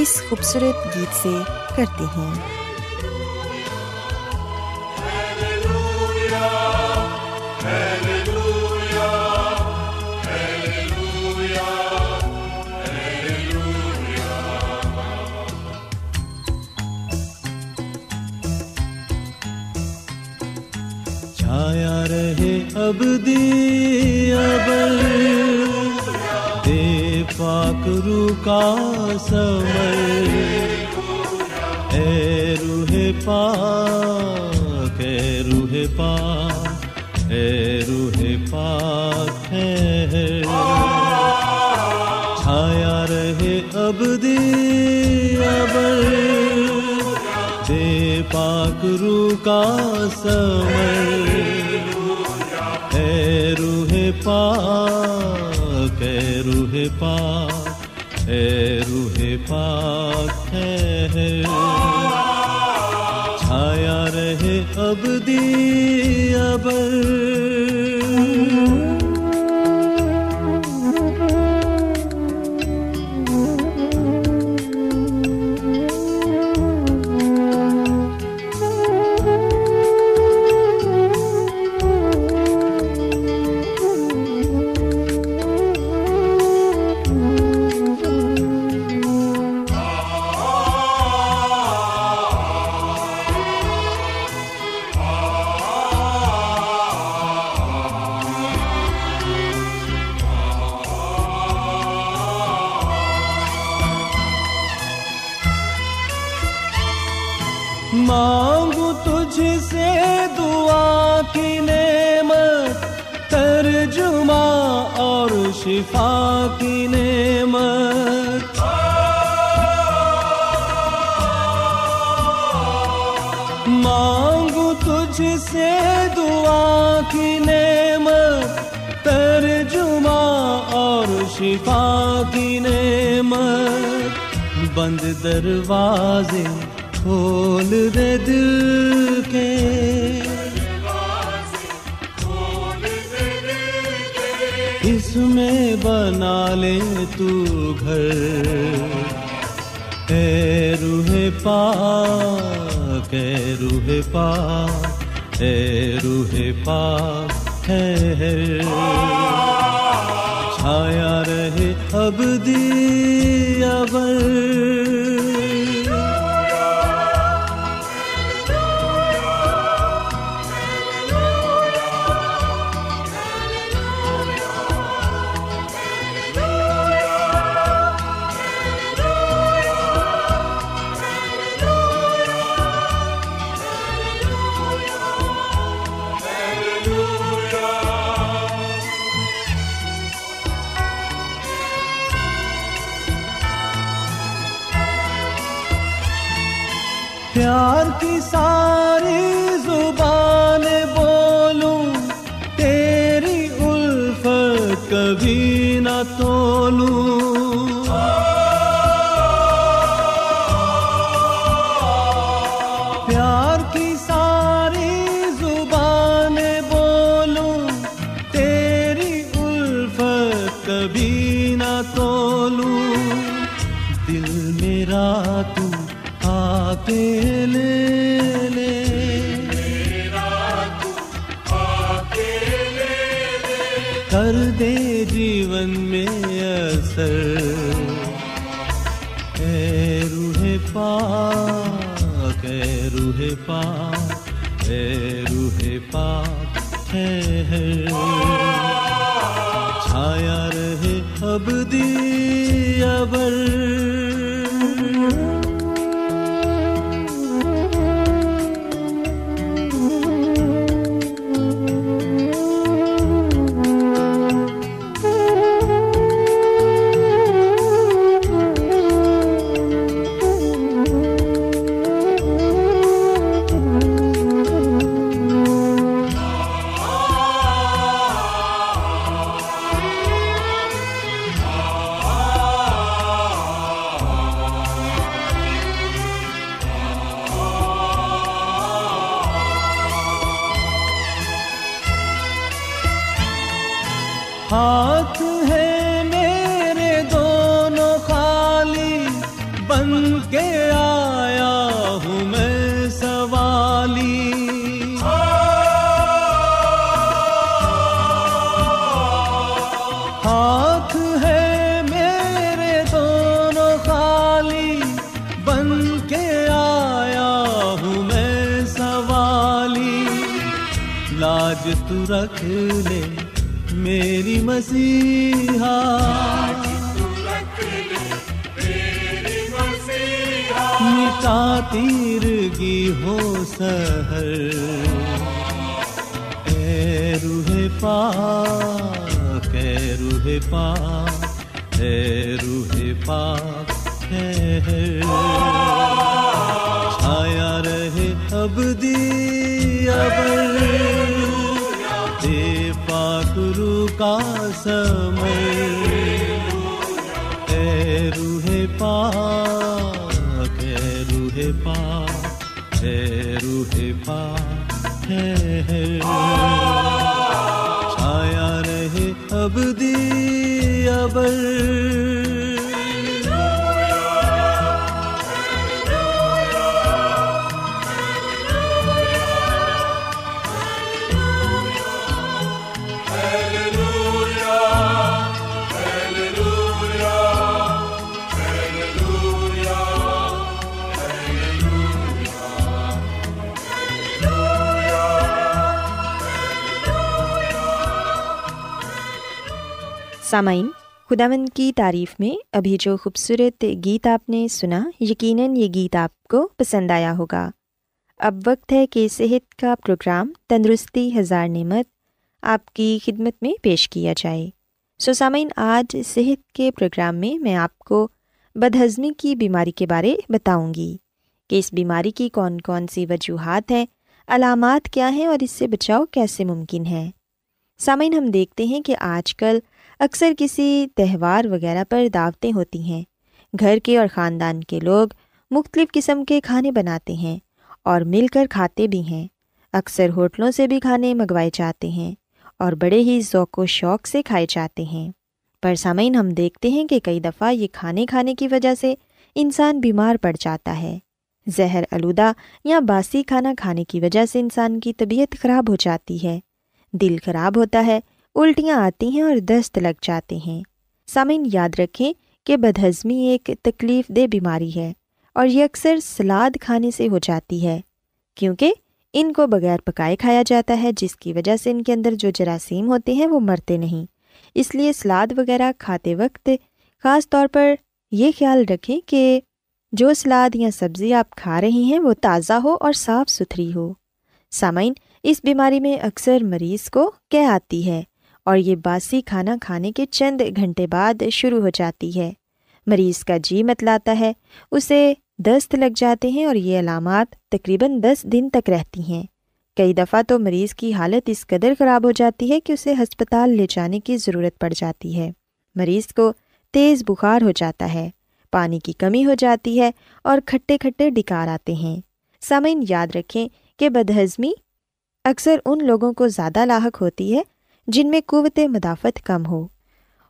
اس خوبصورت گیت سے کرتے ہیں۔ چھایا رہے اب دیا پاک رو کا سمر اے روح پاک اے روح پاک اے روح پاک ہے چھایا رہے اب ابر دے پاک رو کا سمر اے روح پاک پاک ہے روح پاک ہے۔ چھایا رہے اب دی ابر۔ شفا کی نعمت، بند دروازے کھول دے دل کے۔ اس میں بنا لے تو گھر۔ اے روح پاک، اے روح پاک، اے روح پاک ہے۔ چھایا رہے اب دیا بر پیار کی ساتھ پاک اے روح پاک اے روح پاک ہے چھایا رہے اب دیا ابر۔ ہاتھ ہے میرے دونوں خالی، بن کے آیا ہوں میں سوالی۔ ہاتھ ہے میرے دونوں خالی، بن کے آیا ہوں میں سوالی۔ لاج تو رکھ لے مسیحا۔ مٹا تیرگی ہو سہر اے روح پاک، اے روح پاک، اے روح پاک ٹھہر چھایا رہے اب دی ابر۔ اے پاک رو کا سمر اے روح پاک، اے روح پاک، اے روح پاک ہے۔ چھایا رہے اب دی ابر سامعین، خداوند کی تعریف میں ابھی جو خوبصورت گیت آپ نے سنا، یقیناً یہ گیت آپ کو پسند آیا ہوگا۔ اب وقت ہے کہ صحت کا پروگرام تندرستی ہزار نعمت آپ کی خدمت میں پیش کیا جائے۔ سو سامعین، آج صحت کے پروگرام میں میں آپ کو بدہضمی کی بیماری کے بارے بتاؤں گی کہ اس بیماری کی کون کون سی وجوہات ہیں، علامات کیا ہیں اور اس سے بچاؤ کیسے ممکن ہے۔ سامعین، ہم دیکھتے ہیں کہ آج کل اکثر کسی تہوار وغیرہ پر دعوتیں ہوتی ہیں۔ گھر کے اور خاندان کے لوگ مختلف قسم کے کھانے بناتے ہیں اور مل کر کھاتے بھی ہیں۔ اکثر ہوٹلوں سے بھی کھانے منگوائے جاتے ہیں اور بڑے ہی ذوق و شوق سے کھائے جاتے ہیں۔ پر سامعین، ہم دیکھتے ہیں کہ کئی دفعہ یہ کھانے کھانے کی وجہ سے انسان بیمار پڑ جاتا ہے۔ زہر آلودہ یا باسی کھانا کھانے کی وجہ سے انسان کی طبیعت خراب ہو جاتی ہے۔ دل خراب ہوتا ہے الٹیاں آتی ہیں اور دست لگ جاتے ہیں۔ سامعین، یاد رکھیں کہ بدہضمی ایک تکلیف دہ بیماری ہے اور یہ اکثر سلاد کھانے سے ہو جاتی ہے، کیونکہ ان کو بغیر پکائے کھایا جاتا ہے، جس کی وجہ سے ان کے اندر جو جراثیم ہوتے ہیں وہ مرتے نہیں۔ اس لیے سلاد وغیرہ کھاتے وقت خاص طور پر یہ خیال رکھیں کہ جو سلاد یا سبزی آپ کھا رہی ہیں وہ تازہ ہو اور صاف ستھری ہو۔ سامعین، اس بیماری میں اکثر مریض کو کہہ آتی ہے اور یہ باسی کھانا کھانے کے چند گھنٹے بعد شروع ہو جاتی ہے۔ مریض کا جی متلاتا ہے، اسے دست لگ جاتے ہیں اور یہ علامات تقریباً دس دن تک رہتی ہیں۔ کئی دفعہ تو مریض کی حالت اس قدر خراب ہو جاتی ہے کہ اسے ہسپتال لے جانے کی ضرورت پڑ جاتی ہے۔ مریض کو تیز بخار ہو جاتا ہے، پانی کی کمی ہو جاتی ہے اور کھٹے کھٹے ڈکار آتے ہیں۔ سامعین، یاد رکھیں کہ بدہضمی اکثر ان لوگوں کو زیادہ لاحق ہوتی ہے جن میں قوت مدافعت کم ہو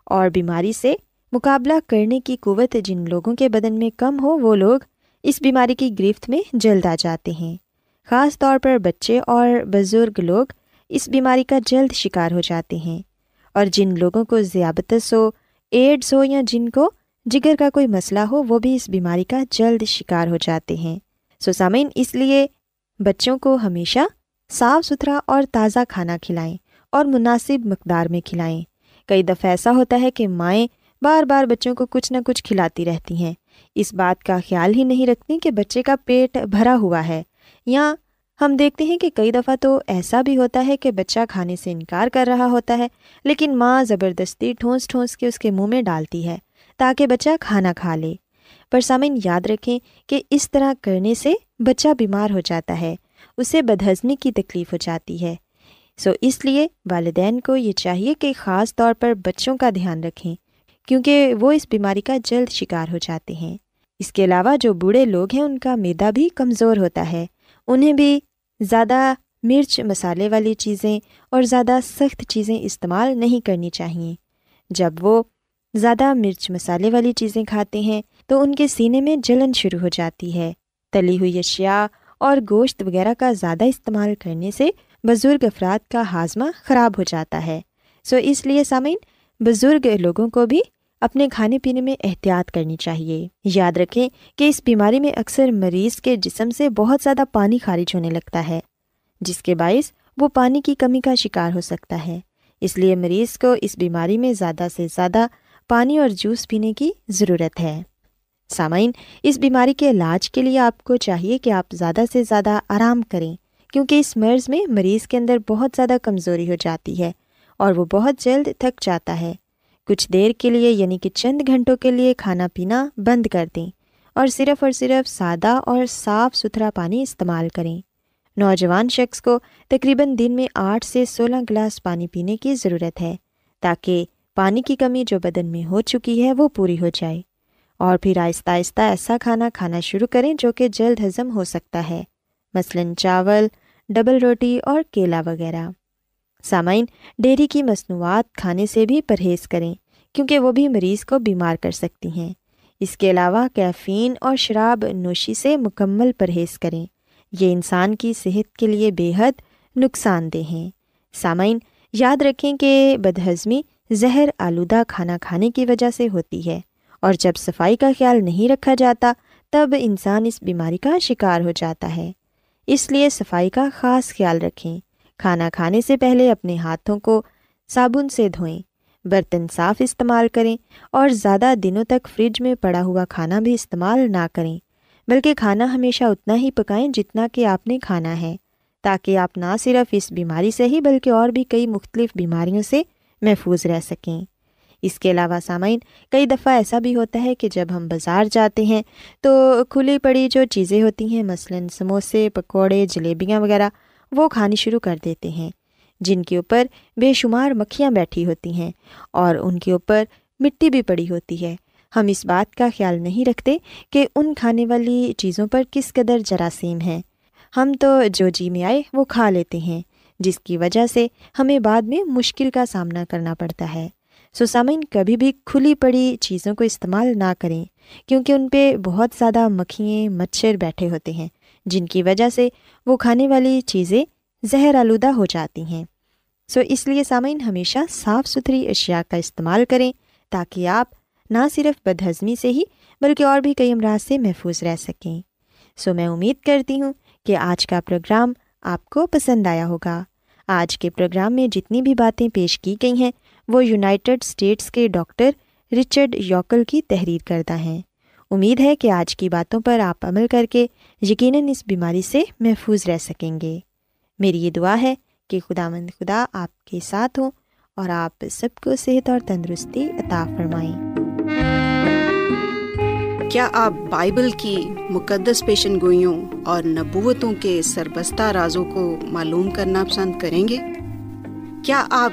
اور بیماری سے مقابلہ کرنے کی قوت جن لوگوں کے بدن میں کم ہو، وہ لوگ اس بیماری کی گرفت میں جلد آ جاتے ہیں۔ خاص طور پر بچے اور بزرگ لوگ اس بیماری کا جلد شکار ہو جاتے ہیں اور جن لوگوں کو ذیابطس ہو ایڈس ہو یا جن کو جگر کا کوئی مسئلہ ہو، وہ بھی اس بیماری کا جلد شکار ہو جاتے ہیں۔ سو سامعین، اس لیے بچوں کو ہمیشہ صاف ستھرا اور تازہ کھانا کھلائیں۔ اور مناسب مقدار میں کھلائیں۔ کئی دفعہ ایسا ہوتا ہے کہ مائیں بار بار بچوں کو کچھ نہ کچھ کھلاتی رہتی ہیں۔ اس بات کا خیال ہی نہیں رکھتی کہ بچے کا پیٹ بھرا ہوا ہے۔ یا ہم دیکھتے ہیں کہ کئی دفعہ تو ایسا بھی ہوتا ہے کہ بچہ کھانے سے انکار کر رہا ہوتا ہے، لیکن ماں زبردستی ٹھونس ٹھونس کے اس کے منہ میں ڈالتی ہے تاکہ بچہ کھانا کھا لے۔ پر سامن یاد رکھیں کہ اس طرح کرنے سے بچہ بیمار ہو جاتا ہے، اسے بدہضمی کی تکلیف ہو جاتی ہے۔ سو اس لیے والدین کو یہ چاہیے کہ خاص طور پر بچوں کا دھیان رکھیں، کیونکہ وہ اس بیماری کا جلد شکار ہو جاتے ہیں۔ اس کے علاوہ جو بوڑھے لوگ ہیں، ان کا میدا بھی کمزور ہوتا ہے۔ انہیں بھی زیادہ مرچ مسالے والی چیزیں اور زیادہ سخت چیزیں استعمال نہیں کرنی چاہئیں جب وہ زیادہ مرچ مسالے والی چیزیں کھاتے ہیں، تو ان کے سینے میں جلن شروع ہو جاتی ہے۔ تلی ہوئی اشیاء اور گوشت وغیرہ کا زیادہ استعمال کرنے سے بزرگ افراد کا ہاضمہ خراب ہو جاتا ہے۔ سو اس لیے سامعین، بزرگ لوگوں کو بھی اپنے کھانے پینے میں احتیاط کرنی چاہیے۔ یاد رکھیں کہ اس بیماری میں اکثر مریض کے جسم سے بہت زیادہ پانی خارج ہونے لگتا ہے، جس کے باعث وہ پانی کی کمی کا شکار ہو سکتا ہے۔ اس لیے مریض کو اس بیماری میں زیادہ سے زیادہ پانی اور جوس پینے کی ضرورت ہے۔ سامعین، اس بیماری کے علاج کے لیے آپ کو چاہیے کہ آپ زیادہ سے زیادہ آرام کریں۔ کیونکہ اس مرض میں مریض کے اندر بہت زیادہ کمزوری ہو جاتی ہے اور وہ بہت جلد تھک جاتا ہے۔ کچھ دیر کے لیے یعنی کہ چند گھنٹوں کے لیے کھانا پینا بند کر دیں اور صرف اور صرف سادہ اور صاف ستھرا پانی استعمال کریں۔ نوجوان شخص کو تقریباً دن میں آٹھ سے سولہ گلاس پانی پینے کی ضرورت ہے تاکہ پانی کی کمی جو بدن میں ہو چکی ہے وہ پوری ہو جائے۔ اور پھر آہستہ آہستہ ایسا کھانا کھانا شروع کریں جو کہ جلد ہضم ہو سکتا ہے۔ مثلاً چاول ڈبل روٹی اور کیلا وغیرہ۔ سامعین، ڈیری کی مصنوعات کھانے سے بھی پرہیز کریں، کیونکہ وہ بھی مریض کو بیمار کر سکتی ہیں۔ اس کے علاوہ کیفین اور شراب نوشی سے مکمل پرہیز کریں۔ یہ انسان کی صحت کے لیے بے حد نقصان دہ ہیں۔ سامعین، یاد رکھیں کہ بدہضمی زہر آلودہ کھانا کھانے کی وجہ سے ہوتی ہے، اور جب صفائی کا خیال نہیں رکھا جاتا، تب انسان اس بیماری کا شکار ہو جاتا ہے۔ اس لیے صفائی کا خاص خیال رکھیں۔ کھانا کھانے سے پہلے اپنے ہاتھوں کو صابن سے دھوئیں، برتن صاف استعمال کریں اور زیادہ دنوں تک فریج میں پڑا ہوا کھانا بھی استعمال نہ کریں۔ بلکہ کھانا ہمیشہ اتنا ہی پکائیں جتنا کہ آپ نے کھانا ہے، تاکہ آپ نہ صرف اس بیماری سے ہی بلکہ اور بھی کئی مختلف بیماریوں سے محفوظ رہ سکیں۔ اس کے علاوہ سامعین، کئی دفعہ ایسا بھی ہوتا ہے کہ جب ہم بازار جاتے ہیں تو کھلی پڑی جو چیزیں ہوتی ہیں، مثلاً سموسے، پکوڑے، جلیبیاں وغیرہ، وہ کھانی شروع کر دیتے ہیں۔ جن کے اوپر بے شمار مکھیاں بیٹھی ہوتی ہیں اور ان کے اوپر مٹی بھی پڑی ہوتی ہے۔ ہم اس بات کا خیال نہیں رکھتے کہ ان کھانے والی چیزوں پر کس قدر جراثیم ہیں۔ ہم تو جو جی میں آئے وہ کھا لیتے ہیں، جس کی وجہ سے ہمیں بعد میں مشکل کا سامنا کرنا پڑتا ہے۔ سو سامعین، کبھی بھی کھلی پڑی چیزوں کو استعمال نہ کریں، کیونکہ ان پہ بہت زیادہ مکھیاں، مچھر بیٹھے ہوتے ہیں، جن کی وجہ سے وہ کھانے والی چیزیں زہر آلودہ ہو جاتی ہیں۔ سو اس لیے سامعین، ہمیشہ صاف ستھری اشیاء کا استعمال کریں تاکہ آپ نہ صرف بدہضمی سے ہی، بلکہ اور بھی کئی امراض سے محفوظ رہ سکیں۔ سو میں امید کرتی ہوں کہ آج کا پروگرام آپ کو پسند آیا ہوگا۔ آج کے پروگرام میں جتنی بھی باتیں پیش کی گئی ہیں وہ یونائٹڈ اسٹیٹس کے ڈاکٹر رچرڈ یوکل کی تحریر کردہ ہیں۔ امید ہے کہ آج کی باتوں پر آپ عمل کر کے یقیناً اس بیماری سے محفوظ رہ سکیں گے۔ میری یہ دعا ہے کہ خدا مند خدا آپ کے ساتھ ہوں اور آپ سب کو صحت اور تندرستی عطا فرمائیں۔ کیا آپ بائبل کی مقدس پیشن گوئیوں اور نبوتوں کے سربستہ رازوں کو معلوم کرنا پسند کریں گے؟ کیا آپ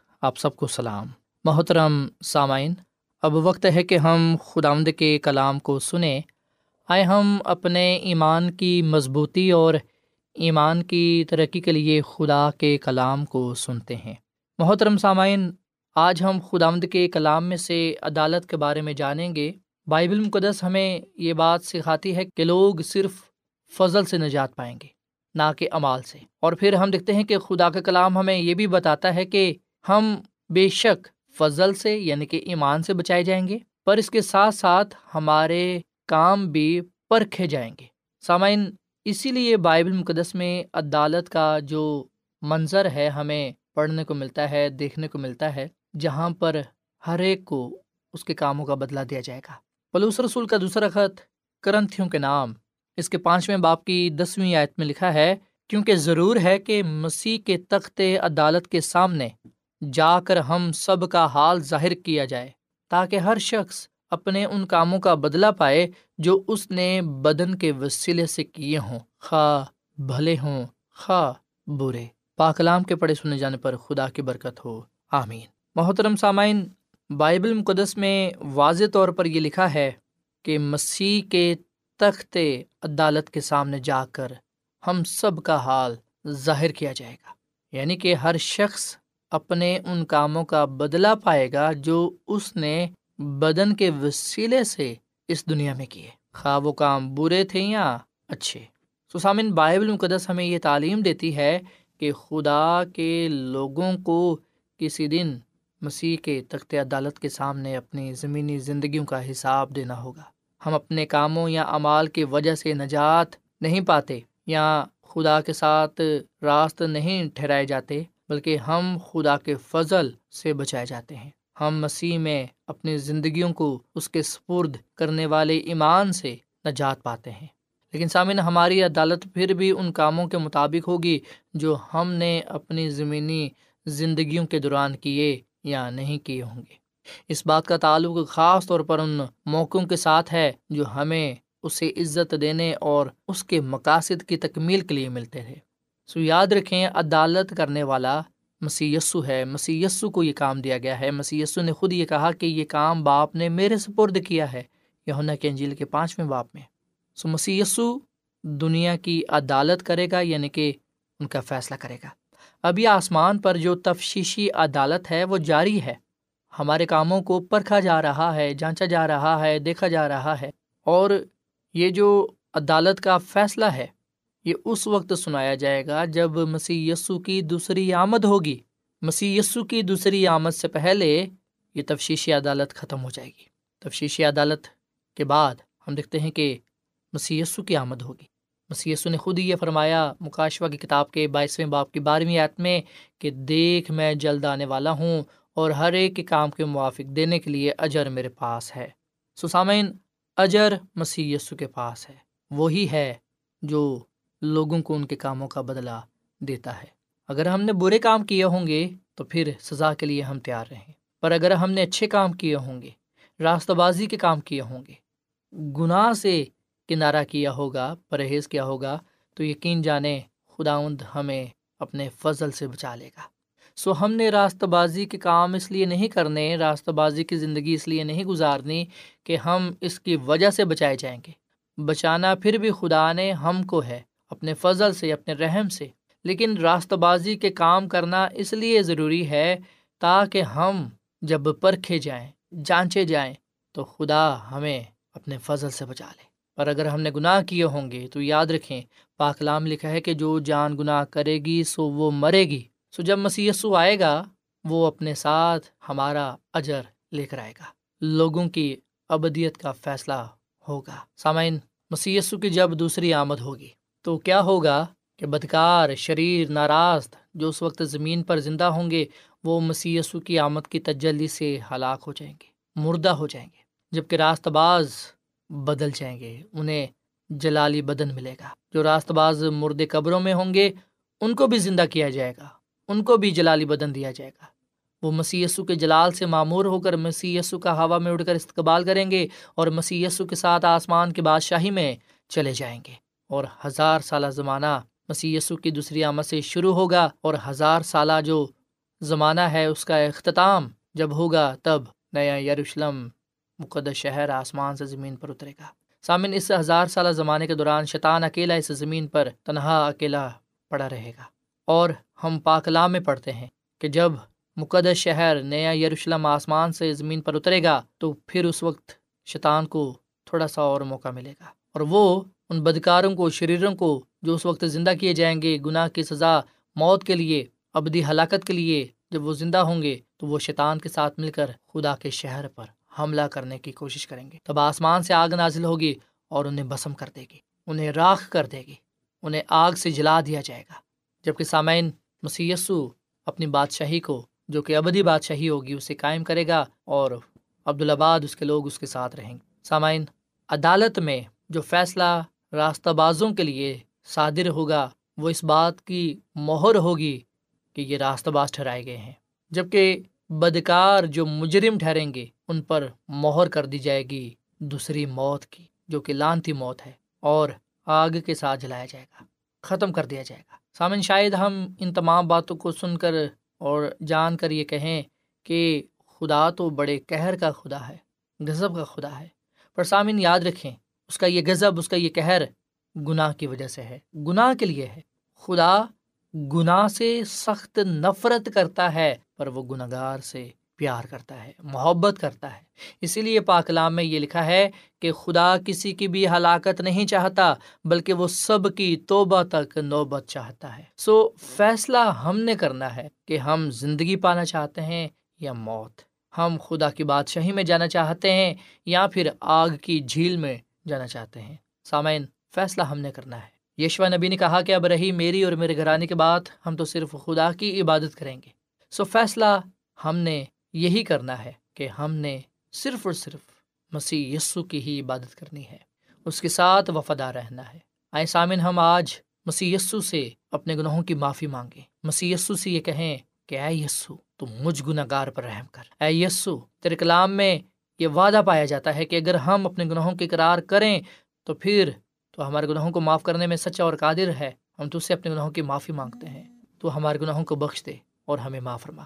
آپ سب کو سلام۔ محترم سامعین، اب وقت ہے کہ ہم خدا کے کلام کو سنیں۔ آئے ہم اپنے ایمان کی مضبوطی اور ایمان کی ترقی کے لیے خدا کے کلام کو سنتے ہیں۔ محترم سامعین، آج ہم خدامد کے کلام میں سے عدالت کے بارے میں جانیں گے۔ بائبل مقدس ہمیں یہ بات سکھاتی ہے کہ لوگ صرف فضل سے نجات پائیں گے، نہ کہ امال سے۔ اور پھر ہم دیکھتے ہیں کہ خدا کا کلام ہمیں یہ بھی بتاتا ہے کہ ہم بے شک فضل سے یعنی کہ ایمان سے بچائے جائیں گے، پر اس کے ساتھ ساتھ ہمارے کام بھی پرکھے جائیں گے۔ سامعین، اسی لیے بائبل مقدس میں عدالت کا جو منظر ہے ہمیں پڑھنے کو ملتا ہے، دیکھنے کو ملتا ہے، جہاں پر ہر ایک کو اس کے کاموں کا بدلا دیا جائے گا۔ پلوس رسول کا دوسرا خط، کرنتھیوں کے نام۔ اس کے پانچویں باپ کی دسویں آیت میں لکھا ہے، کیونکہ ضرور ہے کہ مسیح کے تخت عدالت کے سامنے جا کر ہم سب کا حال ظاہر کیا جائے، تاکہ ہر شخص اپنے ان کاموں کا بدلا پائے جو اس نے بدن کے وسیلے سے کیے ہوں۔ خواہ بھلے ہوں، خواہ برے۔ پاکلام کے پڑھے سنے جانے پر خدا کی برکت ہو۔ آمین۔ محترم سامعین، بائبل مقدس میں واضح طور پر یہ لکھا ہے کہ مسیح کے تخت عدالت کے سامنے جا کر ہم سب کا حال ظاہر کیا جائے گا۔ یعنی کہ ہر شخص اپنے ان کاموں کا بدلا پائے گا جو اس نے بدن کے وسیلے سے اس دنیا میں کیے۔ خواہ وہ کام برے تھے یا اچھے۔ سسامن بائبل مقدس ہمیں یہ تعلیم دیتی ہے کہ خدا کے لوگوں کو کسی دن مسیح کے تخت عدالت کے سامنے اپنی زمینی زندگیوں کا حساب دینا ہوگا۔ ہم اپنے کاموں یا اعمال کی وجہ سے نجات نہیں پاتے یا خدا کے ساتھ راست نہیں ٹھہرائے جاتے۔ بلکہ ہم خدا کے فضل سے بچائے جاتے ہیں۔ ہم مسیح میں اپنی زندگیوں کو اس کے سپرد کرنے والے ایمان سے نجات پاتے ہیں۔ لیکن سامعین، ہماری عدالت پھر بھی ان کاموں کے مطابق ہوگی جو ہم نے اپنی زمینی زندگیوں کے دوران کیے یا نہیں کیے ہوں گے۔ اس بات کا تعلق خاص طور پر ان موقعوں کے ساتھ ہے جو ہمیں اسے عزت دینے اور اس کے مقاصد کی تکمیل کے لیے ملتے رہے۔ سو یاد رکھیں، عدالت کرنے والا مسی ہے۔ مسی کو یہ کام دیا گیا ہے۔ مسی نے خود یہ کہا کہ یہ کام باپ نے میرے سپرد کیا ہے۔ یونا کے انجیل کے پانچویں باپ میں۔ سو مسی دنیا کی عدالت کرے گا یعنی کہ ان کا فیصلہ کرے گا۔ اب یہ آسمان پر جو تفشیشی عدالت ہے، وہ جاری ہے۔ ہمارے کاموں کو پرکھا جا رہا ہے، جانچا جا رہا ہے، دیکھا جا رہا ہے۔ اور یہ جو عدالت کا فیصلہ ہے یہ اس وقت سنایا جائے گا جب مسیح یسو کی دوسری آمد ہوگی۔ مسیح یسو کی دوسری آمد سے پہلے یہ تفشیشی عدالت ختم ہو جائے گی۔ تفشیشی عدالت کے بعد ہم دیکھتے ہیں کہ مسی یسو کی آمد ہوگی۔ مسی یسو نے خود ہی یہ فرمایا مکاشوا کی کتاب کے بائیسویں باپ کی بارہویں آیت میں کہ دیکھ میں جلد آنے والا ہوں اور ہر ایک کے کام کے موافق دینے کے لیے اجر میرے پاس ہے۔ سسامین اجر مسی یسو کے پاس ہے۔ وہی ہے جو لوگوں کو ان کے کاموں کا بدلا دیتا ہے۔ اگر ہم نے برے کام کیے ہوں گے تو پھر سزا کے لیے ہم تیار رہیں۔ پر اگر ہم نے اچھے کام کیے ہوں گے راستہ بازی کے کام کیے ہوں گے، گناہ سے کنارہ کیا ہوگا، پرہیز کیا ہوگا، تو یقین جانے خداوند ہمیں اپنے فضل سے بچا لے گا۔ سو ہم نے راستہ بازی کے کام اس لیے نہیں کرنے راستہ بازی کی زندگی اس لیے نہیں گزارنی کہ ہم اس کی وجہ سے بچائے جائیں گے۔ بچانا پھر بھی خدا نے ہم کو ہے۔ اپنے فضل سے، اپنے رحم سے۔ لیکن راستہ بازی کے کام کرنا اس لیے ضروری ہے تاکہ ہم جب پرکھے جائیں، جانچے جائیں، تو خدا ہمیں اپنے فضل سے بچا لے۔ اور اگر ہم نے گناہ کیے ہوں گے، تو یاد رکھیں پاکلام لکھا ہے کہ جو جان گناہ کرے گی، سو وہ مرے گی۔ سو جب مسیسو آئے گا، وہ اپنے ساتھ ہمارا اجر لے کر آئے گا۔ لوگوں کی ابدیت کا فیصلہ ہوگا۔ سامعین مسیسو کی جب دوسری آمد ہوگی تو کیا ہوگا کہ بدکار، شریر، ناراض جو اس وقت زمین پر زندہ ہوں گے، وہ مسیسو کی آمد کی تجلی سے ہلاک ہو جائیں گے، مردہ ہو جائیں گے جبکہ راست باز بدل جائیں گے، انہیں جلالی بدن ملے گا۔ جو راست باز مرد قبروں میں ہوں گے، ان کو بھی زندہ کیا جائے گا، ان کو بھی جلالی بدن دیا جائے گا۔ وہ مسی کے جلال سے معمور ہو کر مسی کا ہوا میں اڑ کر استقبال کریں گے اور مسی کے ساتھ آسمان کے بادشاہی میں چلے جائیں گے۔ اور ہزار سالہ زمانہ مسی کی دوسری آمد سے شروع ہوگا اور ہزار سالہ جو زمانہ ہے اس کا اختتام جب ہوگا، تب نیا یروشلم مقدس شہر آسمان سے زمین پر اترے گا۔ سامن اس ہزار سالہ زمانے کے دوران شیطان اکیلا اس زمین پر تنہا اکیلا پڑا رہے گا۔ اور ہم پاکلا میں پڑھتے ہیں کہ جب مقدس شہر نیا یروشلم آسمان سے زمین پر اترے گا تو پھر اس وقت شیطان کو تھوڑا سا اور موقع ملے گا۔ اور وہ ان بدکاروں کو، شریروں کو جو اس وقت زندہ کیے جائیں گے گناہ کی سزا موت کے لیے، ابدی ہلاکت کے لیے، جب وہ زندہ ہوں گے تو وہ شیطان کے ساتھ مل کر خدا کے شہر پر حملہ کرنے کی کوشش کریں گے۔ تب آسمان سے آگ نازل ہوگی اور انہیں بسم کر دے گی، انہیں راکھ کر دے گی، انہیں آگ سے جلا دیا جائے گا۔ جبکہ سامعین مسیسو اپنی بادشاہی کو، جو کہ ابدی بادشاہی ہوگی، اسے قائم کرے گا اور عبدالآباد اس کے لوگ اس کے ساتھ رہیں گے۔ سامعین، عدالت میں جو فیصلہ راستہ بازوں کے لیے صادر ہوگا، وہ اس بات کی مہر ہوگی کہ یہ راستہ باز ٹھہرائے گئے ہیں جبکہ بدکار جو مجرم ٹھہریں گے، ان پر مہر کر دی جائے گی دوسری موت کی، جو کہ لانتی موت ہے، اور آگ کے ساتھ جلایا جائے گا، ختم کر دیا جائے گا۔ سامن، شاید ہم ان تمام باتوں کو سن کر اور جان کر یہ کہیں کہ خدا تو بڑے قہر کا خدا ہے، غضب کا خدا ہے۔ پر سامن، یاد رکھیں اس کا یہ غضب، اس کا یہ قہر گناہ کی وجہ سے ہے۔ گناہ کے لیے ہے۔ خدا گناہ سے سخت نفرت کرتا ہے، پر وہ گناہ گار سے پیار کرتا ہے، محبت کرتا ہے۔ اسی لیے پاکلام میں یہ لکھا ہے کہ خدا کسی کی بھی ہلاکت نہیں چاہتا، بلکہ وہ سب کی توبہ تک نوبت چاہتا ہے۔ سو فیصلہ ہم نے کرنا ہے کہ ہم زندگی پانا چاہتے ہیں یا موت۔ ہم خدا کی بادشاہی میں جانا چاہتے ہیں یا پھر آگ کی جھیل میں جانا چاہتے ہیں۔ سامعین، فیصلہ ہم نے کرنا ہے۔ یشوا نبی نے کہا کہ اب رہی میری اور میرے گھرانے کے بعد ہم تو صرف خدا کی عبادت کریں گے۔ سو فیصلہ ہم نے یہی کرنا ہے کہ ہم نے صرف اور صرف مسیح یسو کی ہی عبادت کرنی ہے۔ اس کے ساتھ وفادار رہنا ہے۔ آئے سامن ہم آج مسیح یسو سے اپنے گناہوں کی معافی مانگیں۔ مسی یسو سے یہ کہیں کہ اے یسو، تو مجھ گناہ گار پر رحم کر۔ اے یسو، تیرے کلام میں یہ وعدہ پایا جاتا ہے کہ اگر ہم اپنے گناہوں کی قرار کریں تو پھر تو ہمارے گناہوں کو معاف کرنے میں سچا اور قادر ہے۔ ہم تو سے اپنے گناہوں کی معافی مانگتے ہیں۔ تو ہمارے گناہوں کو بخش دے اور ہمیں معاف فرما۔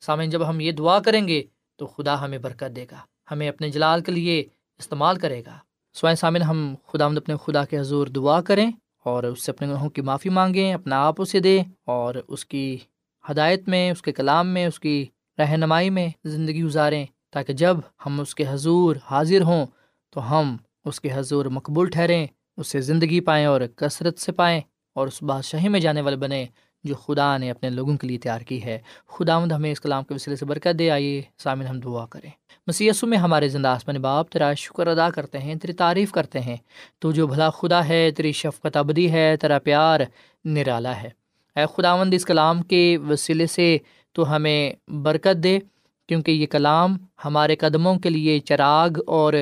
سامعین، جب ہم یہ دعا کریں گے تو خدا ہمیں برکت دے گا۔ ہمیں اپنے جلال کے لیے استعمال کرے گا۔ سوائے سامن ہم خدا مد اپنے خدا کے حضور دعا کریں اور اس سے اپنے گناہوں کی معافی مانگیں، اپنا آپ اسے دیں اور اس کی ہدایت میں، اس کے کلام میں، اس کی رہنمائی میں زندگی گزاریں۔ تاکہ جب ہم اس کے حضور حاضر ہوں تو ہم اس کے حضور مقبول ٹھہریں، اس سے زندگی پائیں اور کثرت سے پائیں اور اس بادشاہی میں جانے والے بنے جو خدا نے اپنے لوگوں کے لیے تیار کی ہے۔ خدا مند ہمیں اس کلام کے وسیلے سے برکت دے، آئیے سامن ہم دعا کریں۔ مسیسو میں ہمارے زندہ آسمان باپ تیرا شکر ادا کرتے ہیں، تیری تعریف کرتے ہیں۔ تو جو بھلا خدا ہے، تیری شفقت ابدی ہے، تیرا پیار نرالا ہے۔ اے خداوند، اس کلام کے وسیلے سے تو ہمیں برکت دے۔ کیونکہ یہ کلام ہمارے قدموں کے لیے چراغ اور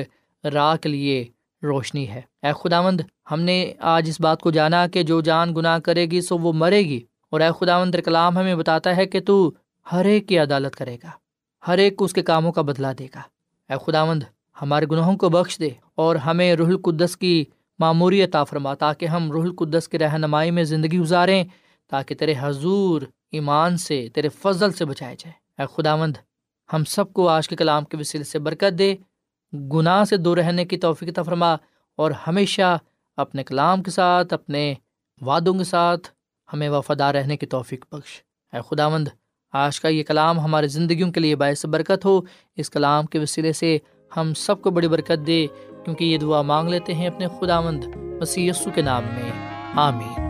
راہ کے لیے روشنی ہے۔ اے خدا مند ہم نے آج اس بات کو جانا کہ جو جان گناہ کرے گی سو وہ مرے گی۔ اور اے خدا مندر کلام ہمیں بتاتا ہے کہ تو ہر ایک کی عدالت کرے گا، ہر ایک کو اس کے کاموں کا بدلا دے گا۔ اے خدا مند ہمارے گناہوں کو بخش دے اور ہمیں رح القدس کی معموری عطا فرما، تاکہ ہم رح القدس کی رہنمائی میں زندگی گزاریں، تاکہ تیرے حضور ایمان سے، تیرے فضل سے بچائے جائے اے خدا مند ہم سب کو آج کے کلام کے وسیلے سے برکت دے۔ گناہ سے دور رہنے کی توفیق فرما اور ہمیشہ اپنے کلام کے ساتھ، اپنے وعدوں کے ساتھ ہمیں وفادار رہنے کی توفیق بخش۔ اے خداوند، آج کا یہ کلام ہمارے زندگیوں کے لیے باعث برکت ہو۔ اس کلام کے وسیلے سے ہم سب کو بڑی برکت دے، کیونکہ یہ دعا مانگ لیتے ہیں اپنے خدا مند مسی کے نام میں۔ آمین۔